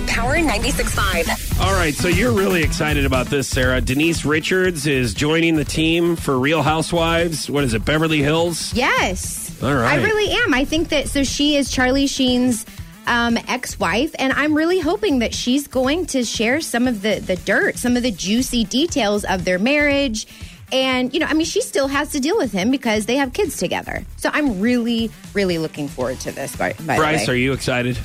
on Power 96.5. All right, so you're really excited about this, Sarah. Denise Richards is joining the team for Real Housewives. What is it, Beverly Hills? Yes. All right. I really am. I think that so she is Charlie Sheen's um, ex-wife, and I'm really hoping that she's going to share some of the the dirt, some of the juicy details of their marriage. And you know, I mean, she still has to deal with him because they have kids together. So I'm really, really looking forward to this. By, by Bryce, the are you excited?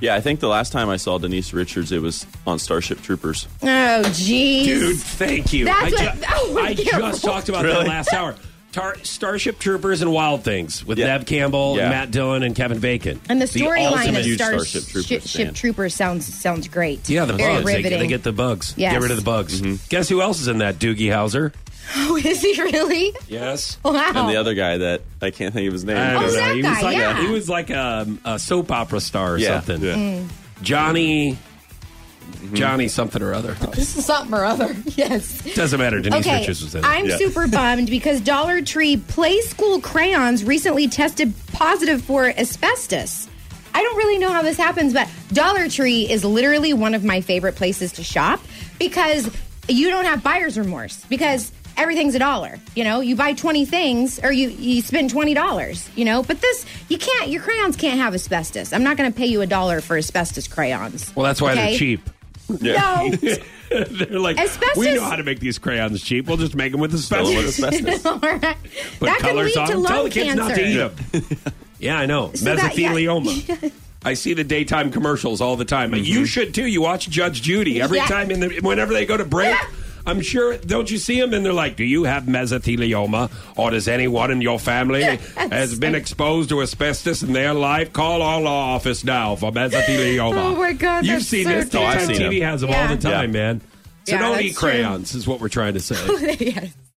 Yeah, I think the last time I saw Denise Richards, it was on Starship Troopers. Oh, geez, Dude, thank you. That's I, what- oh, I just talked about that last hour. Tar- Starship Troopers and Wild Things with Yeah. Neve Campbell, Yeah. Matt Dillon, and Kevin Bacon. And the storyline of huge Starship, Starship Troopers Ship fan. Troopers sounds sounds great. Yeah, the Very bugs. They, riveting. they get the bugs. Yes. Get rid of the bugs. Mm-hmm. Guess who else is in that? Doogie Howser. Oh, is he really? Yes. Wow. And the other guy that I can't think of his name. I don't Oh, know. that he was guy, like yeah. a, he was like a, a soap opera star or yeah, something. yeah. Mm. Johnny Mm-hmm. Johnny something or other. Something or other. Yes. Doesn't matter. Denise Okay, Richards was in it. I'm Yeah. super bummed because Dollar Tree Play School crayons recently tested positive for asbestos. I don't really know how this happens, but Dollar Tree is literally one of my favorite places to shop because you don't have buyer's remorse because everything's a dollar. You know, you buy 20 things or you, you spend $20, you know, but this, you can't, your crayons can't have asbestos. I'm not going to pay you a dollar for asbestos crayons. well, that's why okay? they're cheap. No. they're like, Asbestos- we know how to make these crayons cheap. We'll just make them with Fill it with asbestos. asbestos. All right. Put that could colors lead on to them. lung Tell the kids cancer. not to eat them. yeah, I know. So that- yeah. Mesothelioma. I see the daytime commercials all the time. You mm-hmm. should too. You watch Judge Judy every Yeah. time in the whenever they go to break. I'm sure. Don't you see them? And they're like, "Do you have mesothelioma, or does anyone in your family has been exposed to asbestos in their life? Call our law office now for mesothelioma." Oh, my God, You've that's seen so this. Oh, I've seen TV them. has them Yeah. all the time, Yeah. man. So Yeah, don't that's eat true. crayons, is what we're trying to say. yes.